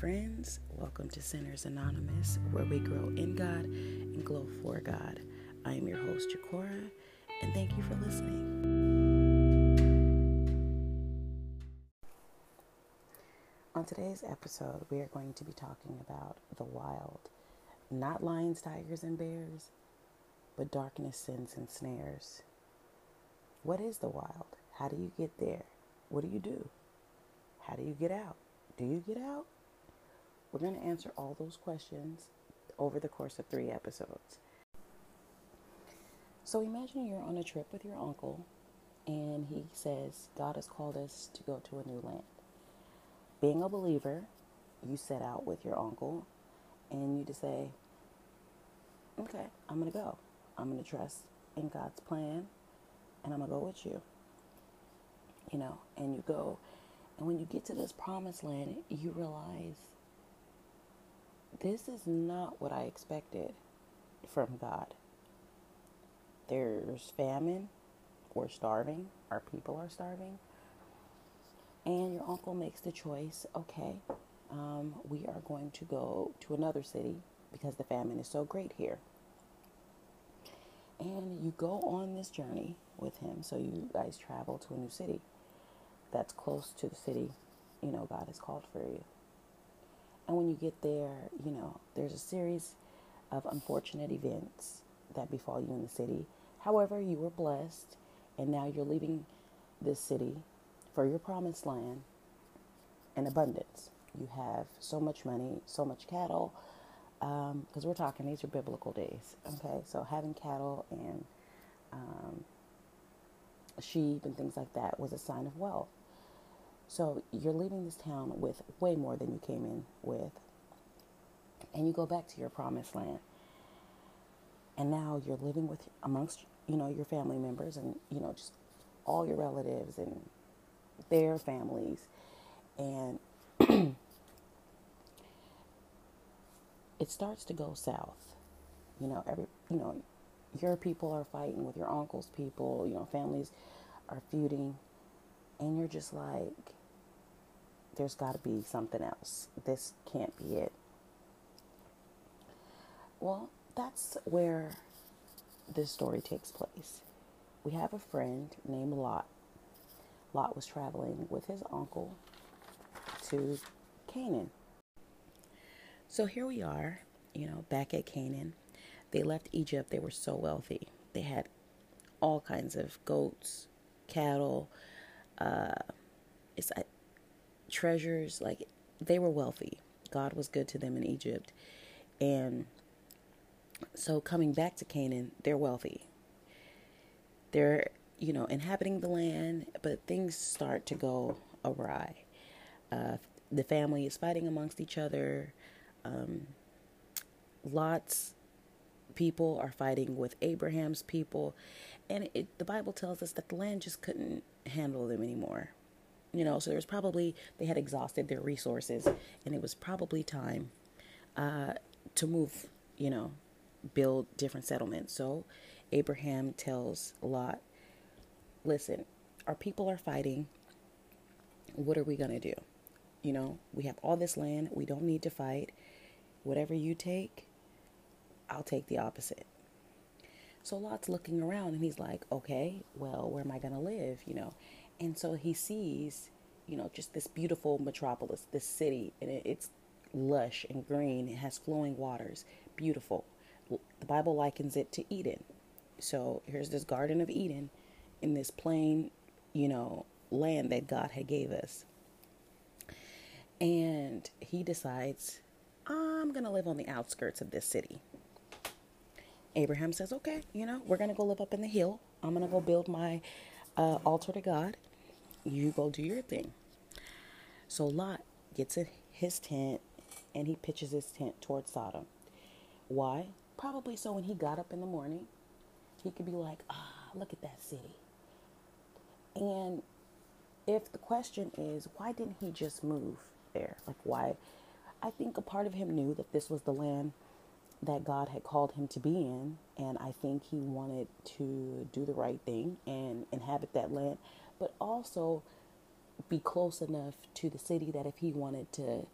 friends. Welcome to Sinners Anonymous, where we grow in God and glow for God. I am your host, Jakora, and thank you for listening. On today's episode, we are going to be talking about the wild. Not lions, tigers, and bears, but darkness, sins, and snares. What is the wild? How do you get there? What do you do? How do you get out? Do you get out? We're going to answer all those questions over the course of three episodes. So imagine you're on a trip with your uncle, and he says, God has called us to go to a new land. Being a believer, you set out with your uncle, and you just say, Okay, I'm going to go. I'm going to trust in God's plan, and I'm going to go with you. You know, and you go. And when you get to this promised land, you realize this is not what I expected from God. There's famine, we're starving, our people are starving. And your uncle makes the choice okay, um, we are going to go to another city because the famine is so great here. And you go on this journey with him. So you guys travel to a new city that's close to the city, you know, God has called for you. And when you get there, you know, there's a series of unfortunate events that befall you in the city. However, you were blessed, and now you're leaving this city for your promised land in abundance. You have so much money, so much cattle, because um, we're talking, these are biblical days, okay? So having cattle and um, sheep and things like that was a sign of wealth. So you're leaving this town with way more than you came in with. And you go back to your promised land. And now you're living with amongst, you know, your family members and, you know, just all your relatives and their families. And it starts to go south. You know, every you know, your people are fighting with your uncle's people, you know, families are feuding and you're just like there's got to be something else. This can't be it. Well, that's where this story takes place. We have a friend named Lot. Lot was traveling with his uncle to Canaan. So here we are, you know, back at Canaan. They left Egypt. They were so wealthy. They had all kinds of goats, cattle. Uh, it's treasures. Like they were wealthy. God was good to them in Egypt. And so coming back to Canaan, they're wealthy. They're, you know, inhabiting the land, but things start to go awry. Uh, the family is fighting amongst each other. Um, Lot's people are fighting with Abraham's people. And it, the Bible tells us that the land just couldn't handle them anymore. You know, so there was probably, they had exhausted their resources and it was probably time uh, to move, you know, build different settlements. So Abraham tells Lot, listen, our people are fighting. What are we going to do? You know, we have all this land. We don't need to fight. Whatever you take, I'll take the opposite. So Lot's looking around and he's like, okay, well, where am I going to live? You know, and so he sees, you know, just this beautiful metropolis, this city, and it, it's lush and green. It has flowing waters, beautiful. The Bible likens it to Eden. So here's this Garden of Eden in this plain, you know, land that God had gave us. And he decides, I'm going to live on the outskirts of this city. Abraham says, okay, you know, we're going to go live up in the hill. I'm going to go build my uh, altar to God you go do your thing. So Lot gets in his tent and he pitches his tent towards Sodom. Why? Probably so when he got up in the morning, he could be like, ah, look at that city. And if the question is, why didn't he just move there? Like, why? I think a part of him knew that this was the land that God had called him to be in. And I think he wanted to do the right thing and inhabit that land but also be close enough to the city that if he wanted to,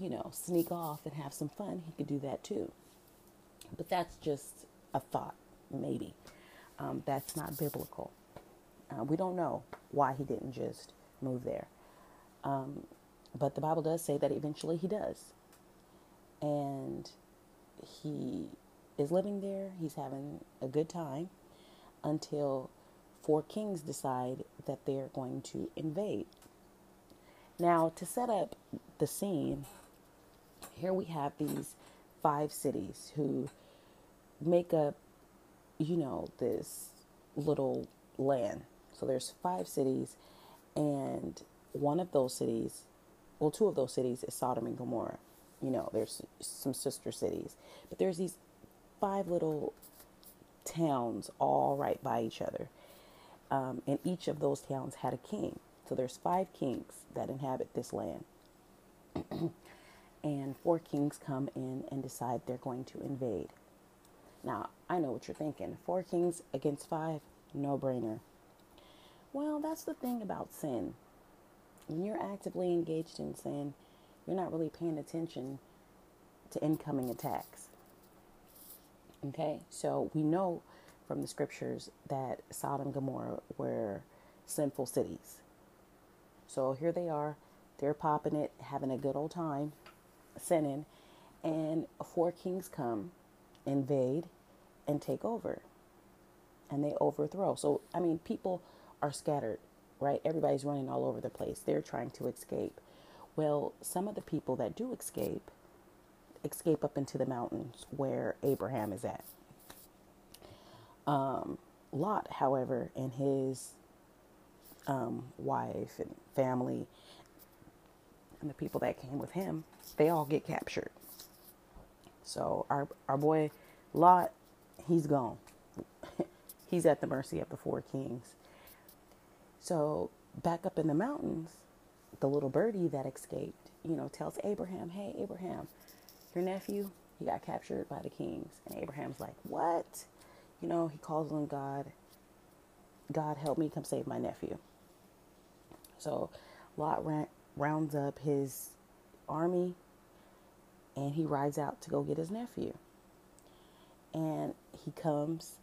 you know, sneak off and have some fun, he could do that too. But that's just a thought, maybe. Um, that's not biblical. Uh, we don't know why he didn't just move there. Um, but the Bible does say that eventually he does. And he is living there, he's having a good time until four kings decide that they're going to invade. Now, to set up the scene, here we have these five cities who make up, you know, this little land. So there's five cities, and one of those cities, well, two of those cities is Sodom and Gomorrah. You know, there's some sister cities, but there's these five little towns all right by each other. Um, and each of those towns had a king. So there's five kings that inhabit this land. and four kings come in and decide they're going to invade. Now, I know what you're thinking. Four kings against five, no brainer. Well, that's the thing about sin. When you're actively engaged in sin, you're not really paying attention to incoming attacks. Okay, so we know from the scriptures that Sodom and Gomorrah were sinful cities. So here they are, they're popping it, having a good old time, sinning, and four kings come, invade, and take over. And they overthrow. So, I mean, people are scattered, right? Everybody's running all over the place. They're trying to escape. Well, some of the people that do escape, escape up into the mountains where Abraham is at. Um, Lot, however, and his um, wife and family and the people that came with him, they all get captured. So our our boy Lot, he's gone. he's at the mercy of the four kings. So back up in the mountains, the little birdie that escaped, you know, tells Abraham, "Hey Abraham, your nephew, he got captured by the kings." And Abraham's like, "What?" You know, he calls on God. God help me come save my nephew. So Lot ran, rounds up his army and he rides out to go get his nephew. And he comes,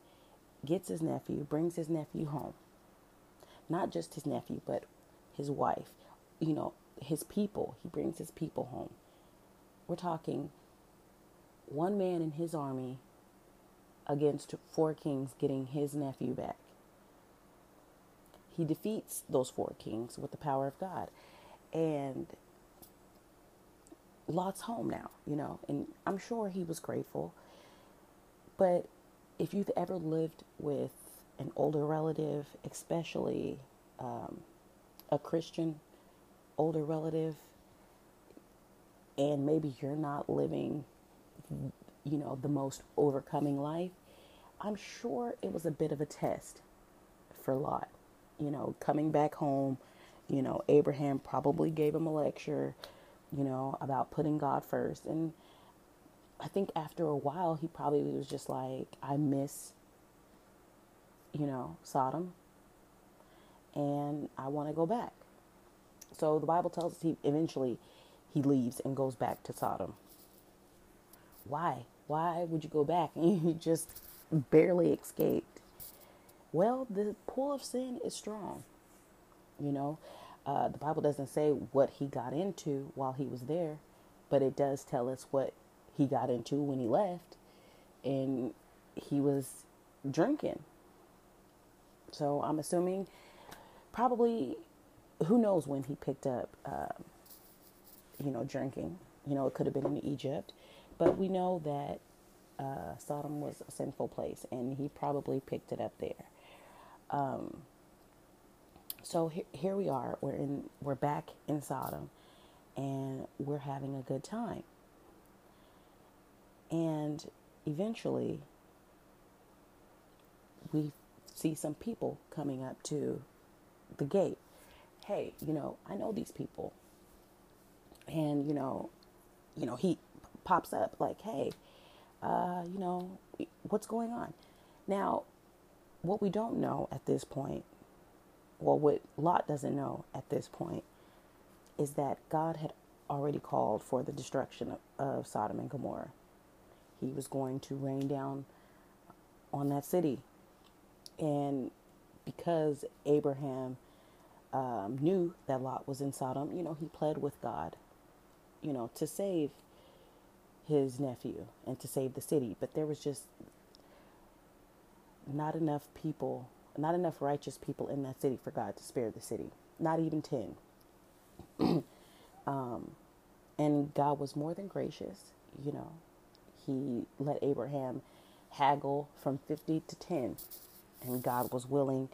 gets his nephew, brings his nephew home. Not just his nephew, but his wife, you know, his people. He brings his people home. We're talking one man in his army against four kings getting his nephew back he defeats those four kings with the power of God. And Lot's home now, you know, and I'm sure he was grateful. But if you've ever lived with an older relative, especially um, a Christian older relative, and maybe you're not living, you know, the most overcoming life, I'm sure it was a bit of a test for Lot you know, coming back home, you know, Abraham probably gave him a lecture, you know, about putting God first. And I think after a while, he probably was just like, I miss, you know, Sodom and I want to go back. So the Bible tells us he eventually he leaves and goes back to Sodom. Why? Why would you go back? You just barely escaped. Well, the pull of sin is strong. You know, uh, the Bible doesn't say what he got into while he was there, but it does tell us what he got into when he left, and he was drinking. So I'm assuming probably who knows when he picked up, uh, you know, drinking. You know, it could have been in Egypt, but we know that uh, Sodom was a sinful place, and he probably picked it up there. Um, so here, here we are. We're in. We're back in Sodom, and we're having a good time. And eventually, we see some people coming up to the gate. Hey, you know, I know these people. And you know, you know, he pops up like, "Hey, uh, you know, what's going on?" Now, what we don't know at this point, well, what Lot doesn't know at this point, is that God had already called for the destruction of, of Sodom and Gomorrah. He was going to rain down on that city. And because Abraham um, knew that Lot was in Sodom, you know, he pled with God, you know, to save his nephew and to save the city. But there was just not enough people, not enough righteous people in that city for God to spare the city. Not even 10. um, and God was more than gracious, you know. He let Abraham haggle from 50 to 10. And God was willing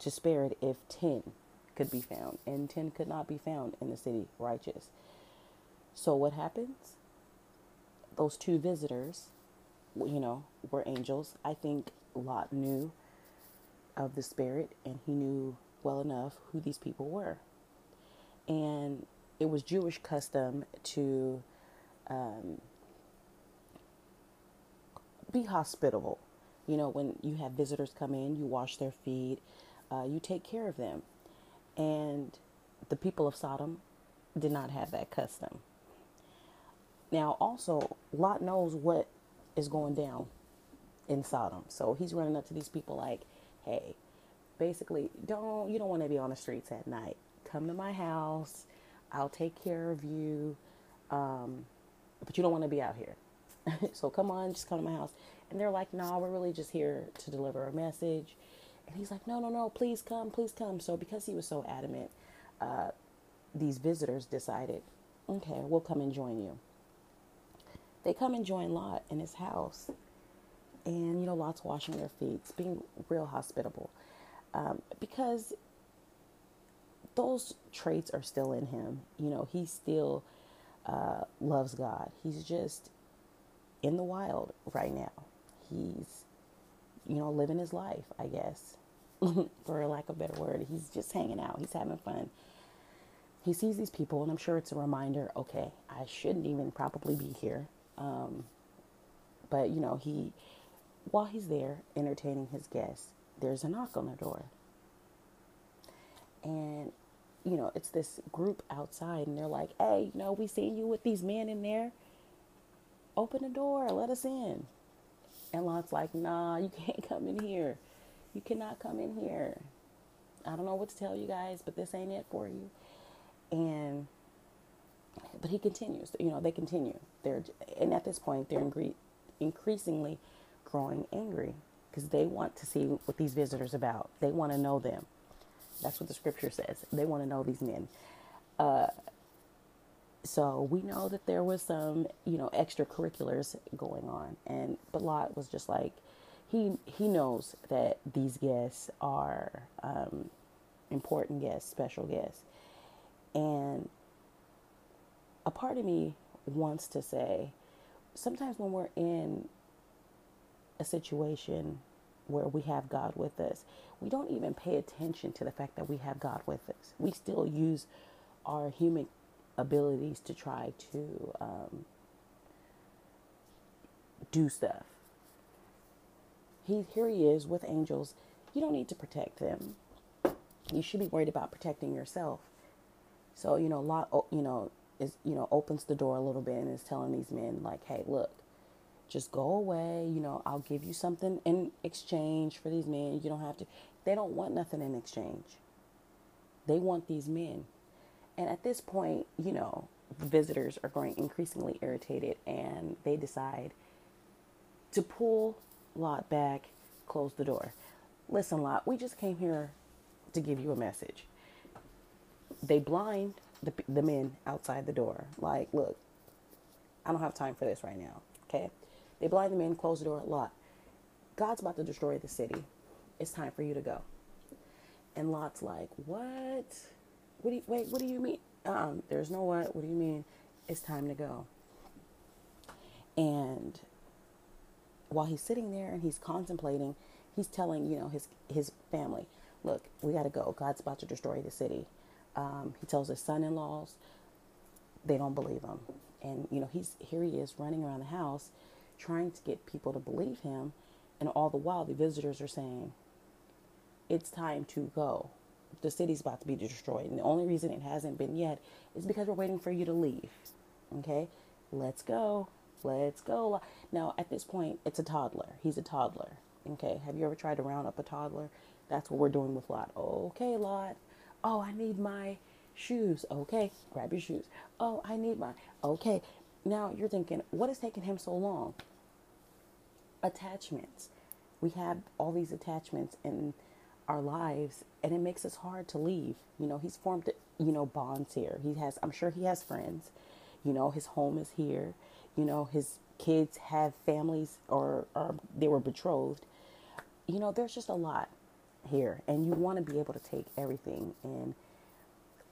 to spare it if 10 could be found. And 10 could not be found in the city righteous. So what happens? Those two visitors, you know, were angels. I think Lot knew of the spirit and he knew well enough who these people were. And it was Jewish custom to um, be hospitable. You know, when you have visitors come in, you wash their feet, uh, you take care of them. And the people of Sodom did not have that custom. Now, also, Lot knows what is going down in Sodom. So he's running up to these people like, hey, basically, don't you don't want to be on the streets at night. Come to my house. I'll take care of you. Um, but you don't want to be out here. so come on, just come to my house. And they're like, no, nah, we're really just here to deliver a message. And he's like, no, no, no, please come, please come. So because he was so adamant, uh, these visitors decided, okay, we'll come and join you. They come and join Lot in his house. And, you know, Lot's washing their feet, being real hospitable. Um, because those traits are still in him. You know, he still uh, loves God. He's just in the wild right now. He's, you know, living his life, I guess, for lack of a better word. He's just hanging out, he's having fun. He sees these people, and I'm sure it's a reminder okay, I shouldn't even probably be here. Um, but, you know, he, while he's there entertaining his guests, there's a knock on the door. And, you know, it's this group outside, and they're like, hey, you know, we seen you with these men in there open the door, let us in. And Lot's like, nah, you can't come in here. You cannot come in here. I don't know what to tell you guys, but this ain't it for you. And, but he continues, you know, they continue. They're, and at this point, they're ingre- increasingly growing angry because they want to see what these visitors about. They want to know them. That's what the scripture says. They want to know these men. Uh, so we know that there was some, you know, extracurriculars going on, and but Lot was just like, he he knows that these guests are um, important guests, special guests, and a part of me wants to say, sometimes when we're in a situation where we have God with us, we don't even pay attention to the fact that we have God with us. We still use our human abilities to try to um, do stuff. He here he is with angels. You don't need to protect them. You should be worried about protecting yourself. So you know, a Lot, you know, is you know opens the door a little bit and is telling these men like, hey, look, just go away. You know, I'll give you something in exchange for these men. You don't have to. They don't want nothing in exchange. They want these men. And at this point, you know, visitors are growing increasingly irritated and they decide to pull Lot back, close the door. Listen, Lot, we just came here to give you a message. They blind the, the men outside the door. Like, look, I don't have time for this right now. Okay? They blind the men, close the door. a Lot, God's about to destroy the city. It's time for you to go. And Lot's like, what? What do you, wait, what do you mean? Um, there's no what. What do you mean? It's time to go. And while he's sitting there and he's contemplating, he's telling, you know, his, his family, look, we got to go. God's about to destroy the city. Um, he tells his son-in-laws, they don't believe him. And, you know, he's, here he is running around the house trying to get people to believe him. And all the while, the visitors are saying, it's time to go the city's about to be destroyed. And the only reason it hasn't been yet is because we're waiting for you to leave. Okay? Let's go. Let's go. Now, at this point, it's a toddler. He's a toddler. Okay? Have you ever tried to round up a toddler? That's what we're doing with Lot. Okay, Lot. Oh, I need my shoes. Okay, grab your shoes. Oh, I need my. Okay. Now you're thinking, what is taking him so long? Attachments. We have all these attachments in our lives, and it makes us hard to leave. You know, he's formed, you know, bonds here. He has, I'm sure he has friends. You know, his home is here. You know, his kids have families or, or they were betrothed. You know, there's just a lot here, and you want to be able to take everything. And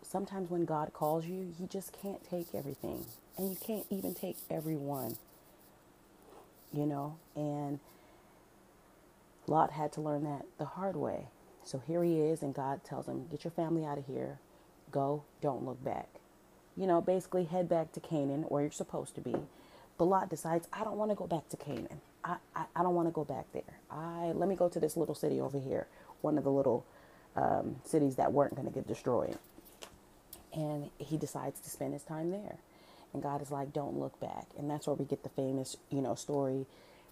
sometimes when God calls you, you just can't take everything, and you can't even take everyone. You know, and Lot had to learn that the hard way. So here he is, and God tells him, Get your family out of here. Go, don't look back. You know, basically head back to Canaan where you're supposed to be. But Lot decides, I don't want to go back to Canaan. I, I, I don't want to go back there. I let me go to this little city over here, one of the little um, cities that weren't going to get destroyed. And he decides to spend his time there. And God is like, don't look back. And that's where we get the famous, you know, story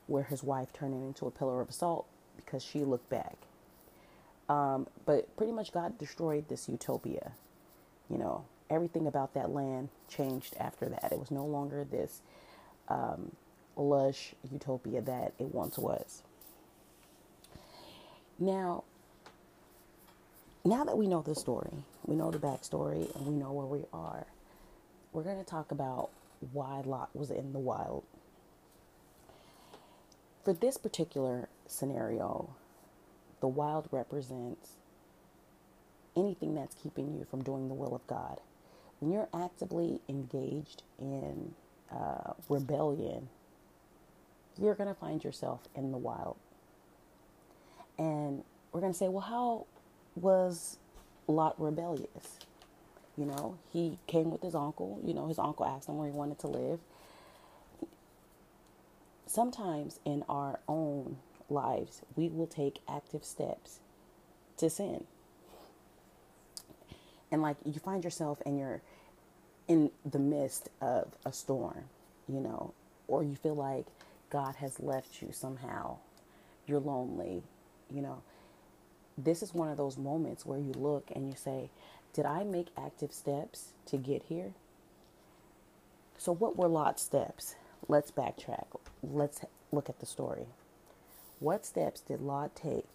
where his wife turned into a pillar of salt because she looked back. Um, but pretty much God destroyed this utopia. You know, everything about that land changed after that. It was no longer this um, lush utopia that it once was. Now, now that we know the story, we know the backstory, and we know where we are, we're going to talk about why Lot was in the wild. For this particular scenario, the wild represents anything that's keeping you from doing the will of God. When you're actively engaged in uh, rebellion, you're going to find yourself in the wild. And we're going to say, well, how was a Lot rebellious? You know, he came with his uncle. You know, his uncle asked him where he wanted to live. Sometimes in our own lives, we will take active steps to sin. And like you find yourself and you're in the midst of a storm, you know, or you feel like God has left you somehow. You're lonely, you know. This is one of those moments where you look and you say, Did I make active steps to get here? So, what were Lot's steps? Let's backtrack. Let's look at the story. What steps did Lot take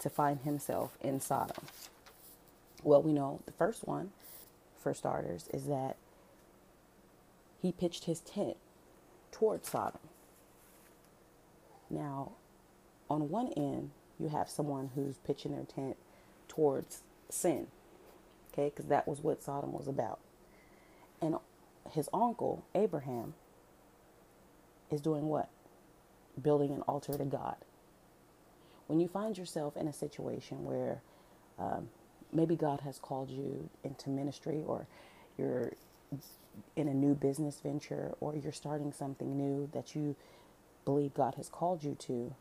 to find himself in Sodom? Well, we know the first one, for starters, is that he pitched his tent towards Sodom. Now, on one end, you have someone who's pitching their tent towards sin, okay, because that was what Sodom was about. And his uncle, Abraham, is doing what? building an altar to God. When you find yourself in a situation where um, maybe God has called you into ministry or you're in a new business venture or you're starting something new that you believe God has called you to,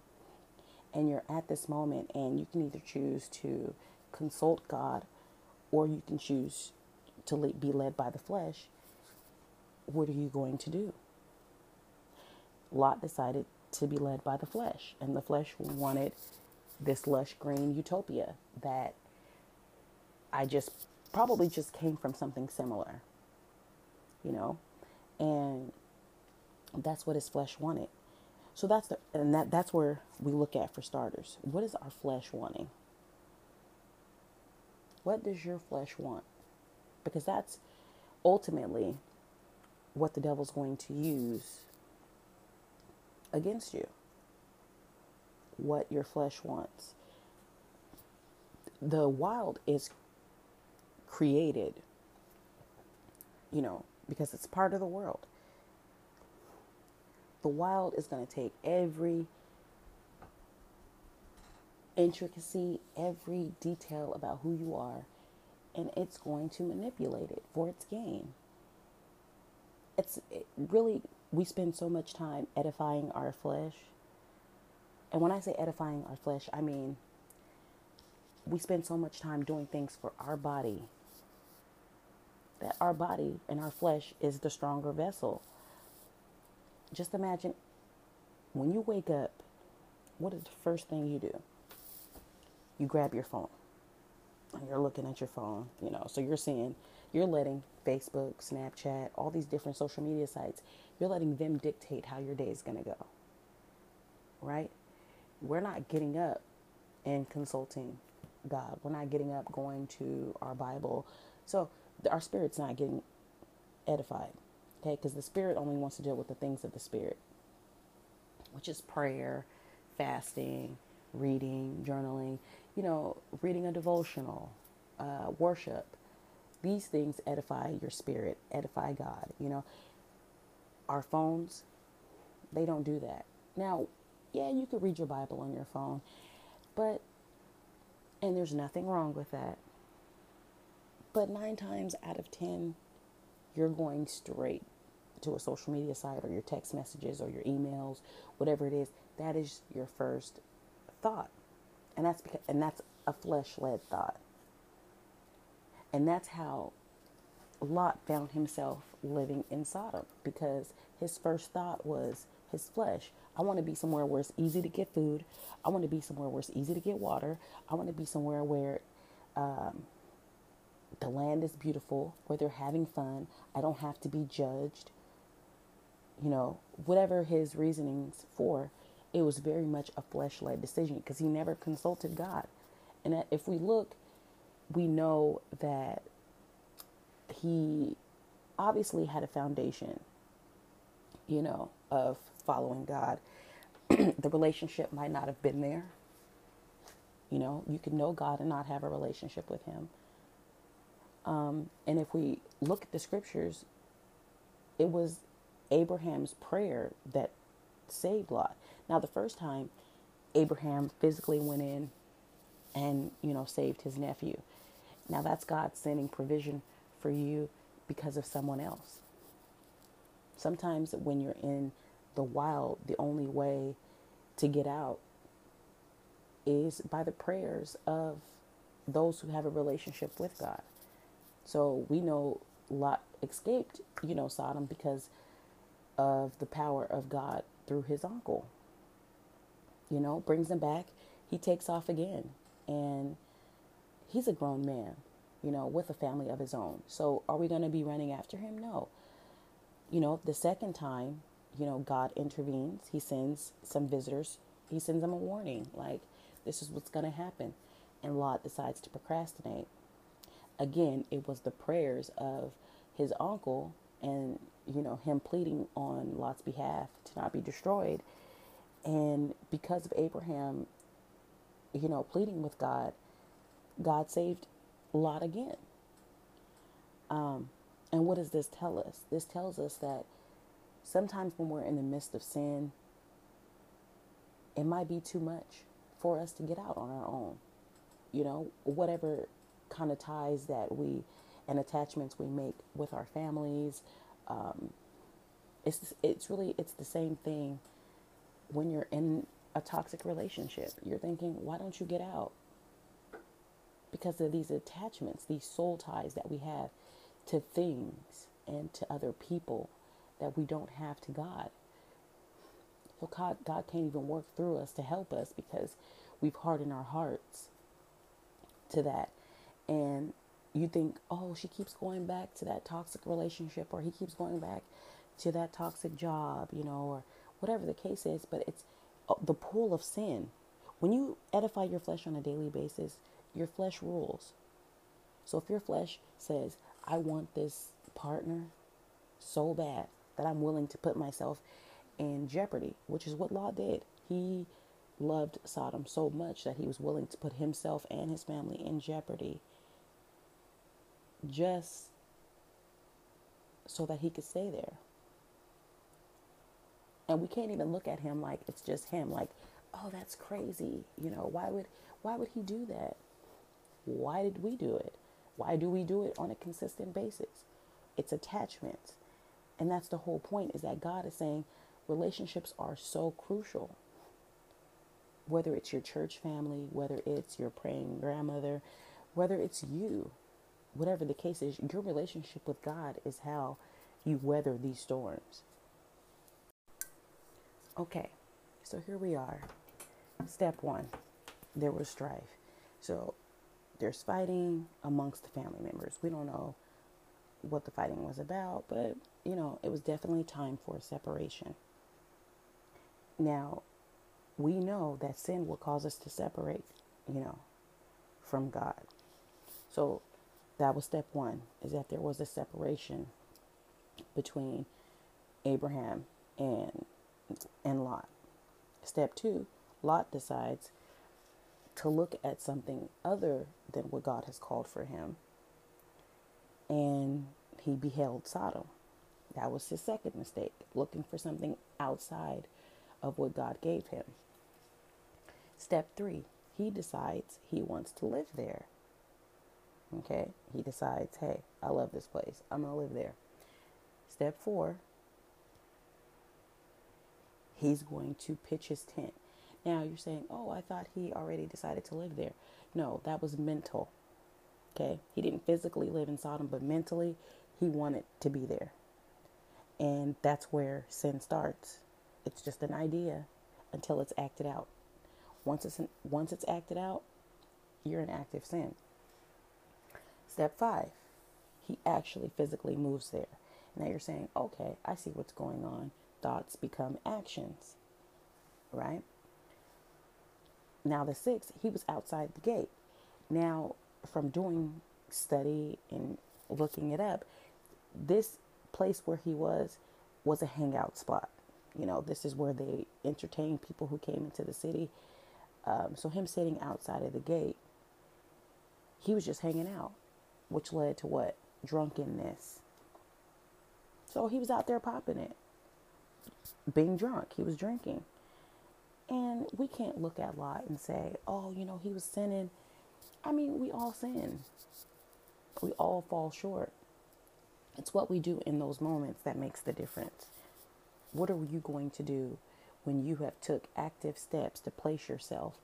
and you're at this moment and you can either choose to consult God or you can choose to be led by the flesh, what are you going to do? Lot decided to be led by the flesh. And the flesh wanted this lush green utopia that I just probably just came from something similar, you know, and that's what his flesh wanted. So that's the and that that's where we look at for starters. What is our flesh wanting? What does your flesh want? Because that's ultimately what the devil's going to use against you. What your flesh wants. The wild is created, you know, because it's part of the world. The wild is going to take every intricacy, every detail about who you are, and it's going to manipulate it for its gain. It's it really we spend so much time edifying our flesh. And when I say edifying our flesh, I mean we spend so much time doing things for our body that our body and our flesh is the stronger vessel. Just imagine when you wake up, what is the first thing you do? You grab your phone. And you're looking at your phone, you know, so you're seeing, you're letting Facebook, Snapchat, all these different social media sites, you're letting them dictate how your day is going to go. Right? We're not getting up and consulting God. We're not getting up going to our Bible. So our spirit's not getting edified. Okay? Because the spirit only wants to deal with the things of the spirit, which is prayer, fasting, reading, journaling, you know, reading a devotional, uh, worship. These things edify your spirit, edify God. You know, our phones, they don't do that. Now, yeah, you could read your Bible on your phone, but, and there's nothing wrong with that. But nine times out of 10, you're going straight to a social media site or your text messages or your emails, whatever it is. That is your first thought. And that's because, and that's a flesh-led thought. And that's how Lot found himself living in Sodom because his first thought was his flesh. I want to be somewhere where it's easy to get food. I want to be somewhere where it's easy to get water. I want to be somewhere where um, the land is beautiful, where they're having fun. I don't have to be judged. You know, whatever his reasonings for, it was very much a flesh led decision because he never consulted God. And if we look, we know that he obviously had a foundation, you know, of following God. the relationship might not have been there. You know, you can know God and not have a relationship with Him. Um, and if we look at the scriptures, it was Abraham's prayer that saved Lot. Now, the first time Abraham physically went in and, you know, saved his nephew. Now, that's God sending provision for you because of someone else. Sometimes when you're in the wild, the only way to get out is by the prayers of those who have a relationship with God. So we know Lot escaped, you know, Sodom because of the power of God through his uncle. You know, brings him back. He takes off again. And he's a grown man, you know, with a family of his own. So are we going to be running after him? No. You know, the second time, you know, God intervenes. He sends some visitors. He sends them a warning like, this is what's going to happen. And Lot decides to procrastinate again, it was the prayers of his uncle and, you know, him pleading on Lot's behalf to not be destroyed. And because of Abraham, you know, pleading with God, God saved Lot again. Um, and what does this tell us? This tells us that sometimes when we're in the midst of sin, it might be too much for us to get out on our own. You know, whatever kind of ties that we and attachments we make with our families. Um, it's it's really it's the same thing when you're in a toxic relationship. You're thinking, why don't you get out? Because of these attachments, these soul ties that we have to things and to other people that we don't have to God. So God, God can't even work through us to help us because we've hardened our hearts to that and you think, oh, she keeps going back to that toxic relationship, or he keeps going back to that toxic job, you know, or whatever the case is. But it's uh, the pull of sin. When you edify your flesh on a daily basis, your flesh rules. So if your flesh says, I want this partner so bad that I'm willing to put myself in jeopardy, which is what Lot did. He loved Sodom so much that he was willing to put himself and his family in jeopardy just so that he could stay there. And we can't even look at him like it's just him like, "Oh, that's crazy." You know, why would why would he do that? Why did we do it? Why do we do it on a consistent basis? It's attachment. And that's the whole point is that God is saying relationships are so crucial. whether it's your church family, whether it's your praying grandmother, whether it's you, whatever the case is, your relationship with God is how you weather these storms. Okay, so here we are. Step one there was strife. So there's fighting amongst the family members. We don't know what the fighting was about, but you know, it was definitely time for separation. Now, we know that sin will cause us to separate, you know, from God. So that was step one, is that there was a separation between Abraham and and Lot. Step two, Lot decides to look at something other than what God has called for him. And he beheld Sodom. That was his second mistake, looking for something outside of what God gave him. Step three, he decides he wants to live there. Okay, he decides, hey, I love this place. I'm going to live there. Step four, he's going to pitch his tent. Now you're saying, oh, I thought he already decided to live there. No, that was mental. Okay, he didn't physically live in Sodom, but mentally, he wanted to be there. And that's where sin starts. It's just an idea until it's acted out. Once it's once it's acted out, you're in active sin. Step 5. He actually physically moves there. Now you're saying, "Okay, I see what's going on." Thoughts become actions. Right? Now the 6, he was outside the gate. Now from doing study and looking it up, this place where he was was a hangout spot. You know, this is where they entertained people who came into the city. Um, so him sitting outside of the gate, he was just hanging out, which led to what? Drunkenness. So he was out there popping it, being drunk. He was drinking. And we can't look at Lot and say, oh, you know, he was sinning. I mean, we all sin. We all fall short. It's what we do in those moments that makes the difference. What are you going to do when you have took active steps to place yourself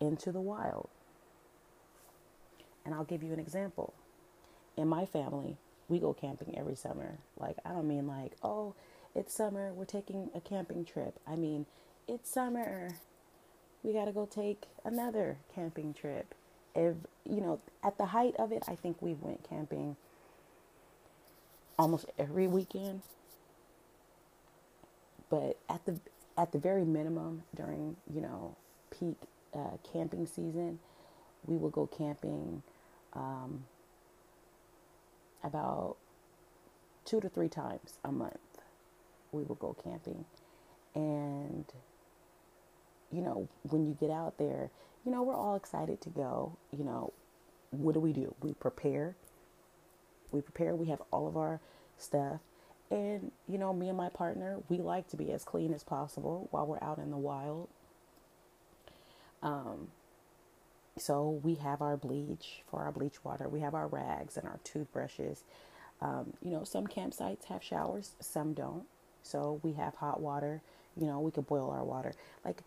into the wild? And I'll give you an example. In my family, we go camping every summer. Like I don't mean like, oh, it's summer, we're taking a camping trip. I mean, it's summer. We got to go take another camping trip. If, you know, at the height of it, I think we went camping almost every weekend. But at the at the very minimum during you know peak uh, camping season, we will go camping um, about two to three times a month. We will go camping, and you know when you get out there, you know we're all excited to go. You know, what do we do? We prepare we prepare, we have all of our stuff. And, you know, me and my partner, we like to be as clean as possible while we're out in the wild. Um, so we have our bleach for our bleach water. We have our rags and our toothbrushes. Um, you know, some campsites have showers, some don't. So we have hot water. You know, we can boil our water. Like,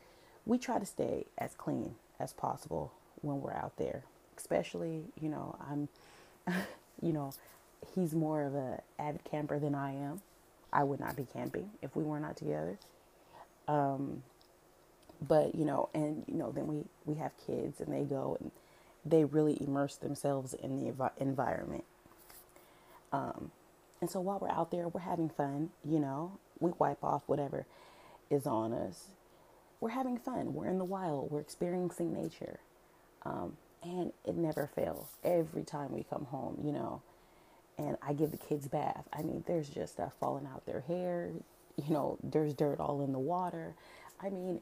we try to stay as clean as possible when we're out there. Especially, you know, I'm, you know, he's more of a avid camper than I am. I would not be camping if we were not together. Um, but you know, and you know, then we we have kids and they go and they really immerse themselves in the env- environment. Um, and so while we're out there, we're having fun. You know, we wipe off whatever is on us. We're having fun. We're in the wild. We're experiencing nature. Um, and it never fails. Every time we come home, you know, and I give the kids bath. I mean, there's just stuff falling out their hair. You know, there's dirt all in the water. I mean,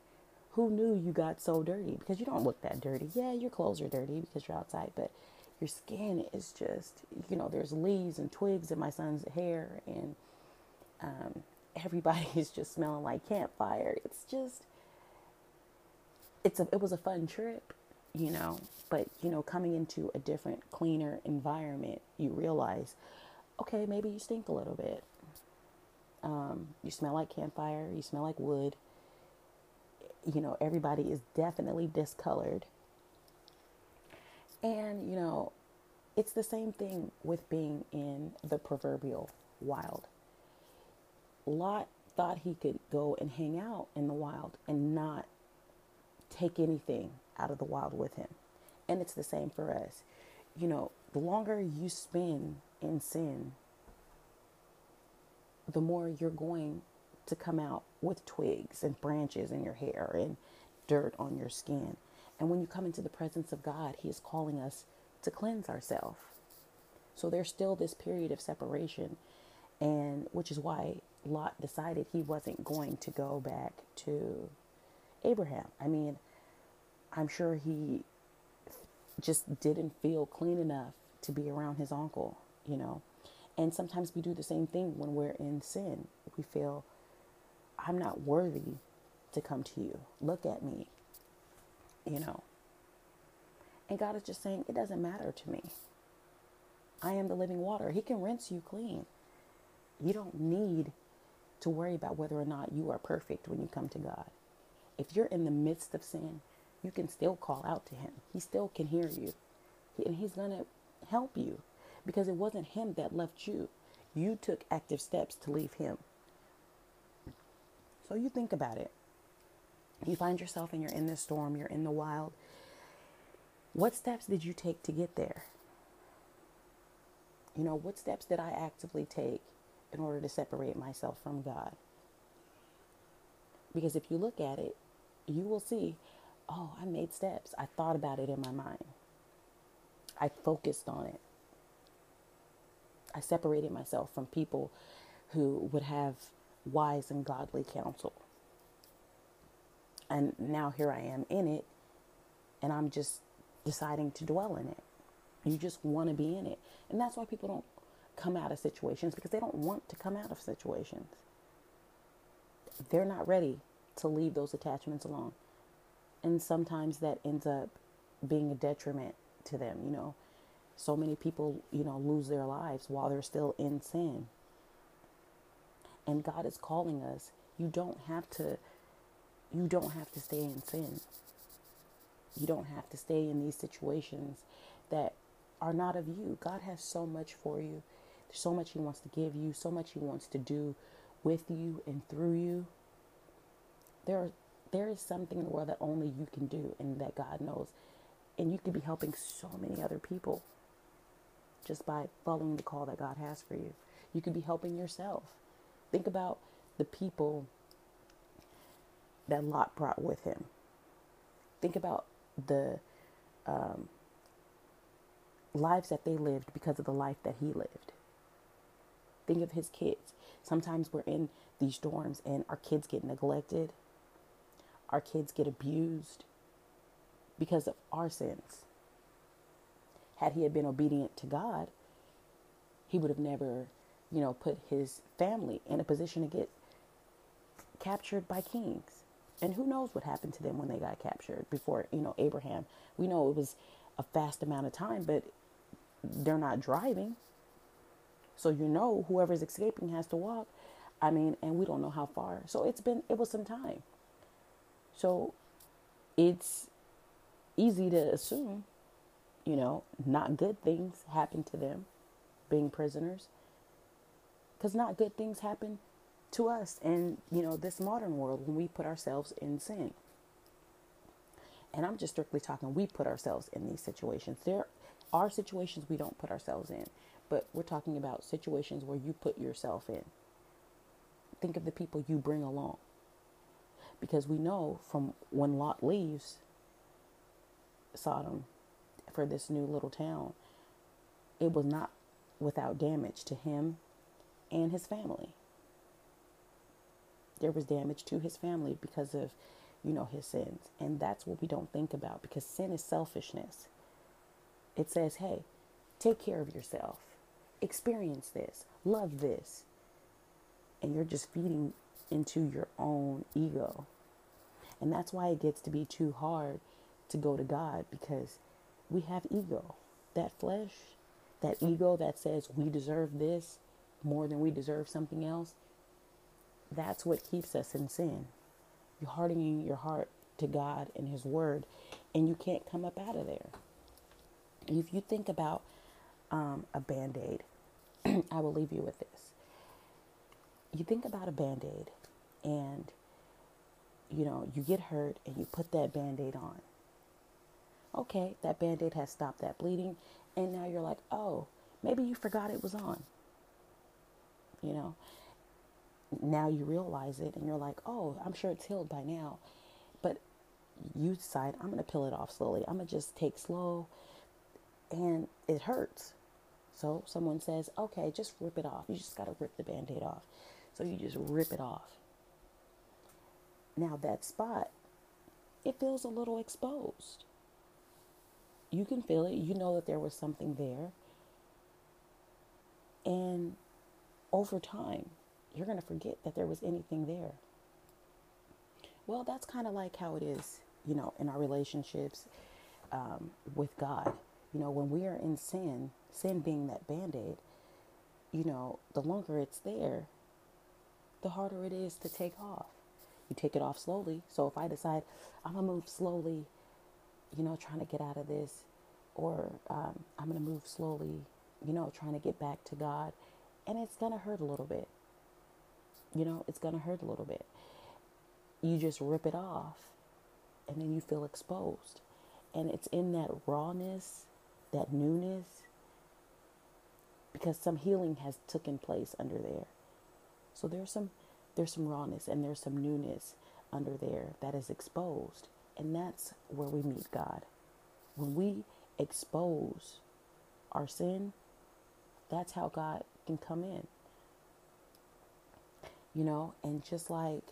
who knew you got so dirty? Because you don't look that dirty. Yeah, your clothes are dirty because you're outside, but your skin is just, you know, there's leaves and twigs in my son's hair, and um, everybody's just smelling like campfire. It's just, it's a, it was a fun trip, you know, but, you know, coming into a different, cleaner environment, you realize, okay, maybe you stink a little bit. Um, you smell like campfire, you smell like wood. You know, everybody is definitely discolored. And, you know, it's the same thing with being in the proverbial wild. Lot thought he could go and hang out in the wild and not take anything out of the wild with him. And it's the same for us. You know, the longer you spend in sin, the more you're going to come out with twigs and branches in your hair and dirt on your skin. And when you come into the presence of God, He is calling us to cleanse ourselves. So there's still this period of separation, and which is why Lot decided he wasn't going to go back to Abraham. I mean, I'm sure he just didn't feel clean enough to be around his uncle, you know. And sometimes we do the same thing when we're in sin. We feel, I'm not worthy to come to you. Look at me, you know. And God is just saying, it doesn't matter to me. I am the living water. He can rinse you clean. You don't need to worry about whether or not you are perfect when you come to God. If you're in the midst of sin, you can still call out to Him. He still can hear you. And He's going to help you because it wasn't Him that left you. You took active steps to leave Him. So you think about it. You find yourself and you're in this storm, you're in the wild. What steps did you take to get there? You know, what steps did I actively take in order to separate myself from God? Because if you look at it, you will see, oh, I made steps. I thought about it in my mind. I focused on it. I separated myself from people who would have wise and godly counsel. And now here I am in it, and I'm just deciding to dwell in it. You just want to be in it. And that's why people don't come out of situations because they don't want to come out of situations. They're not ready to leave those attachments alone. And sometimes that ends up being a detriment to them, you know. So many people, you know, lose their lives while they're still in sin. And God is calling us. You don't have to you don't have to stay in sin. You don't have to stay in these situations that are not of you. God has so much for you. There's so much He wants to give you, so much He wants to do with you and through you. There, are, there is something in the world that only you can do and that God knows. And you could be helping so many other people just by following the call that God has for you. You could be helping yourself. Think about the people that Lot brought with him. Think about the um, lives that they lived because of the life that he lived. Think of his kids. Sometimes we're in these dorms and our kids get neglected, our kids get abused because of our sins. Had he had been obedient to God, he would have never, you know, put his family in a position to get captured by kings. And who knows what happened to them when they got captured before, you know, Abraham. We know it was a fast amount of time, but they're not driving. So you know whoever's escaping has to walk. I mean, and we don't know how far. So it's been it was some time. So it's easy to assume you know, not good things happen to them being prisoners. Because not good things happen to us in, you know, this modern world when we put ourselves in sin. And I'm just strictly talking, we put ourselves in these situations. There are situations we don't put ourselves in, but we're talking about situations where you put yourself in. Think of the people you bring along. Because we know from when Lot leaves Sodom, for this new little town, it was not without damage to him and his family. There was damage to his family because of, you know, his sins. And that's what we don't think about because sin is selfishness. It says, hey, take care of yourself, experience this, love this. And you're just feeding into your own ego. And that's why it gets to be too hard to go to God because we have ego. That flesh, that ego that says we deserve this more than we deserve something else, that's what keeps us in sin. You're hardening your heart to God and His Word, and you can't come up out of there. If you think about um, a band aid, I will leave you with this. You think about a band aid, and you know, you get hurt and you put that band aid on. Okay, that band aid has stopped that bleeding, and now you're like, oh, maybe you forgot it was on. You know, now you realize it and you're like, oh, I'm sure it's healed by now. But you decide, I'm going to peel it off slowly. I'm going to just take slow and it hurts. So someone says, okay, just rip it off. You just got to rip the band aid off. So you just rip it off. Now that spot, it feels a little exposed. You can feel it. You know that there was something there. And over time, you're going to forget that there was anything there. Well, that's kind of like how it is, you know, in our relationships um, with God. You know, when we are in sin, sin being that band aid, you know, the longer it's there, the harder it is to take off. You take it off slowly. So if I decide I'm going to move slowly, you know, trying to get out of this, or um, I'm going to move slowly, you know, trying to get back to God, and it's going to hurt a little bit you know, it's going to hurt a little bit. You just rip it off and then you feel exposed. And it's in that rawness, that newness, because some healing has taken place under there. So there's some there's some rawness and there's some newness under there that is exposed. And that's where we meet God. When we expose our sin, that's how God can come in you know, and just like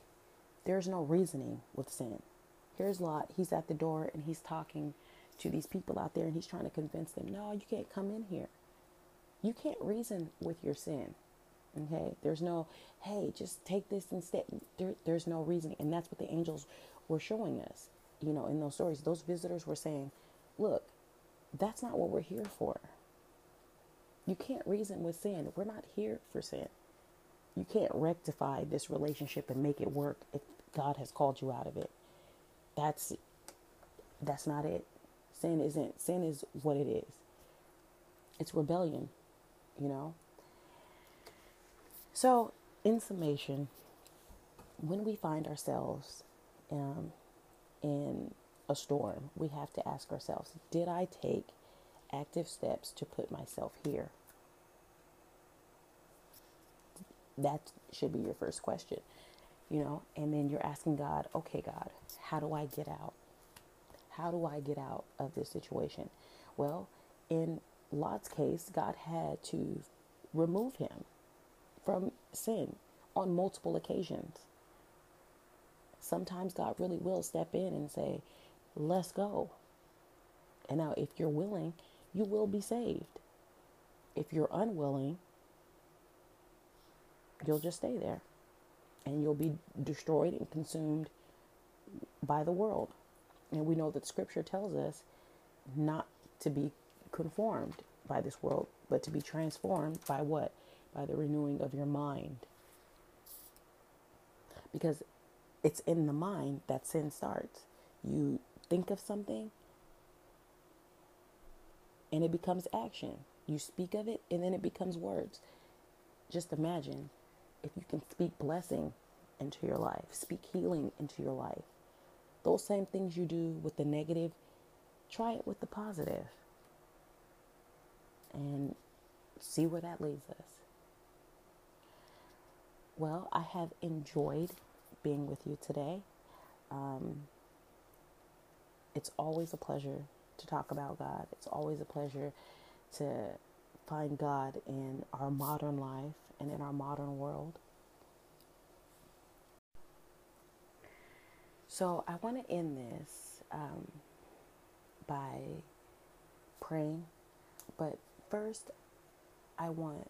there's no reasoning with sin. Here's Lot, he's at the door and he's talking to these people out there and he's trying to convince them, no, you can't come in here. You can't reason with your sin. Okay, there's no, hey, just take this instead. There, there's no reasoning, and that's what the angels were showing us. You know, in those stories, those visitors were saying, look, that's not what we're here for. You can't reason with sin. We're not here for sin. You can't rectify this relationship and make it work if God has called you out of it. That's that's not it. Sin isn't sin is what it is. It's rebellion, you know. So, in summation, when we find ourselves um, in a storm, we have to ask ourselves: Did I take active steps to put myself here? That should be your first question, you know, and then you're asking God, okay, God, how do I get out? How do I get out of this situation? Well, in Lot's case, God had to remove him from sin on multiple occasions. Sometimes God really will step in and say, let's go. And now, if you're willing, you will be saved. If you're unwilling, you'll just stay there and you'll be destroyed and consumed by the world. And we know that scripture tells us not to be conformed by this world, but to be transformed by what? By the renewing of your mind. Because it's in the mind that sin starts. You think of something and it becomes action. You speak of it and then it becomes words. Just imagine if you can speak blessing into your life, speak healing into your life, those same things you do with the negative, try it with the positive and see where that leads us. Well, I have enjoyed being with you today. Um, it's always a pleasure to talk about God. It's always a pleasure to find God in our modern life and in our modern world. So I want to end this um, by praying, but first I want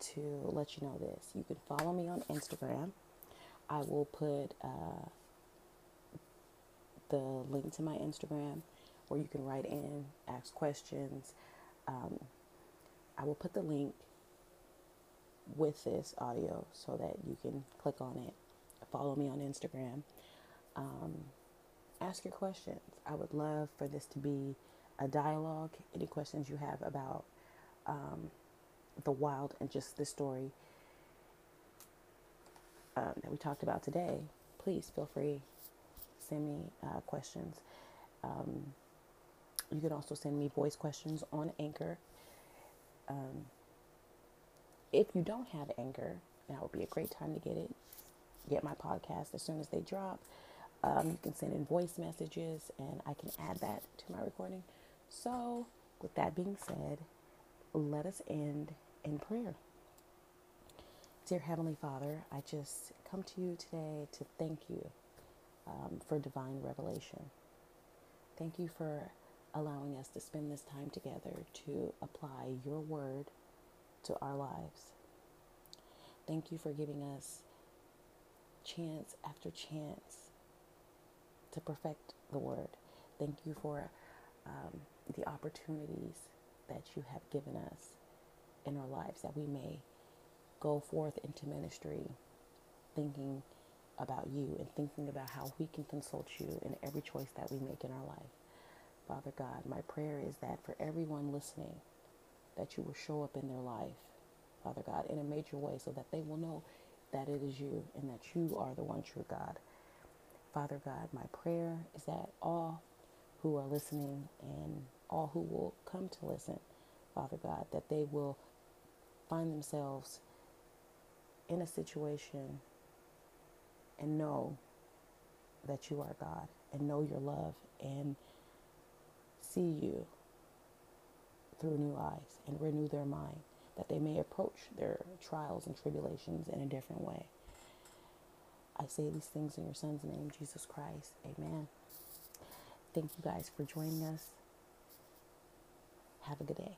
to let you know this. You can follow me on Instagram. I will put uh, the link to my Instagram where you can write in, ask questions. Um, I will put the link with this audio so that you can click on it. Follow me on Instagram. Um, ask your questions. I would love for this to be a dialogue. Any questions you have about um, the wild and just this story um, that we talked about today, please feel free send me uh, questions. Um, you can also send me voice questions on Anchor. Um, if you don't have Anchor, that would be a great time to get it. Get my podcast as soon as they drop. Um, you can send in voice messages, and I can add that to my recording. So, with that being said, let us end in prayer. Dear Heavenly Father, I just come to you today to thank you um, for divine revelation. Thank you for allowing us to spend this time together to apply your word to our lives. Thank you for giving us chance after chance to perfect the word. Thank you for um, the opportunities that you have given us in our lives that we may go forth into ministry thinking about you and thinking about how we can consult you in every choice that we make in our life. Father God, my prayer is that for everyone listening, that you will show up in their life, Father God, in a major way so that they will know that it is you and that you are the one true God. Father God, my prayer is that all who are listening and all who will come to listen, Father God, that they will find themselves in a situation and know that you are God and know your love and see you through new eyes and renew their mind that they may approach their trials and tribulations in a different way. I say these things in your son's name, Jesus Christ. Amen. Thank you guys for joining us. Have a good day.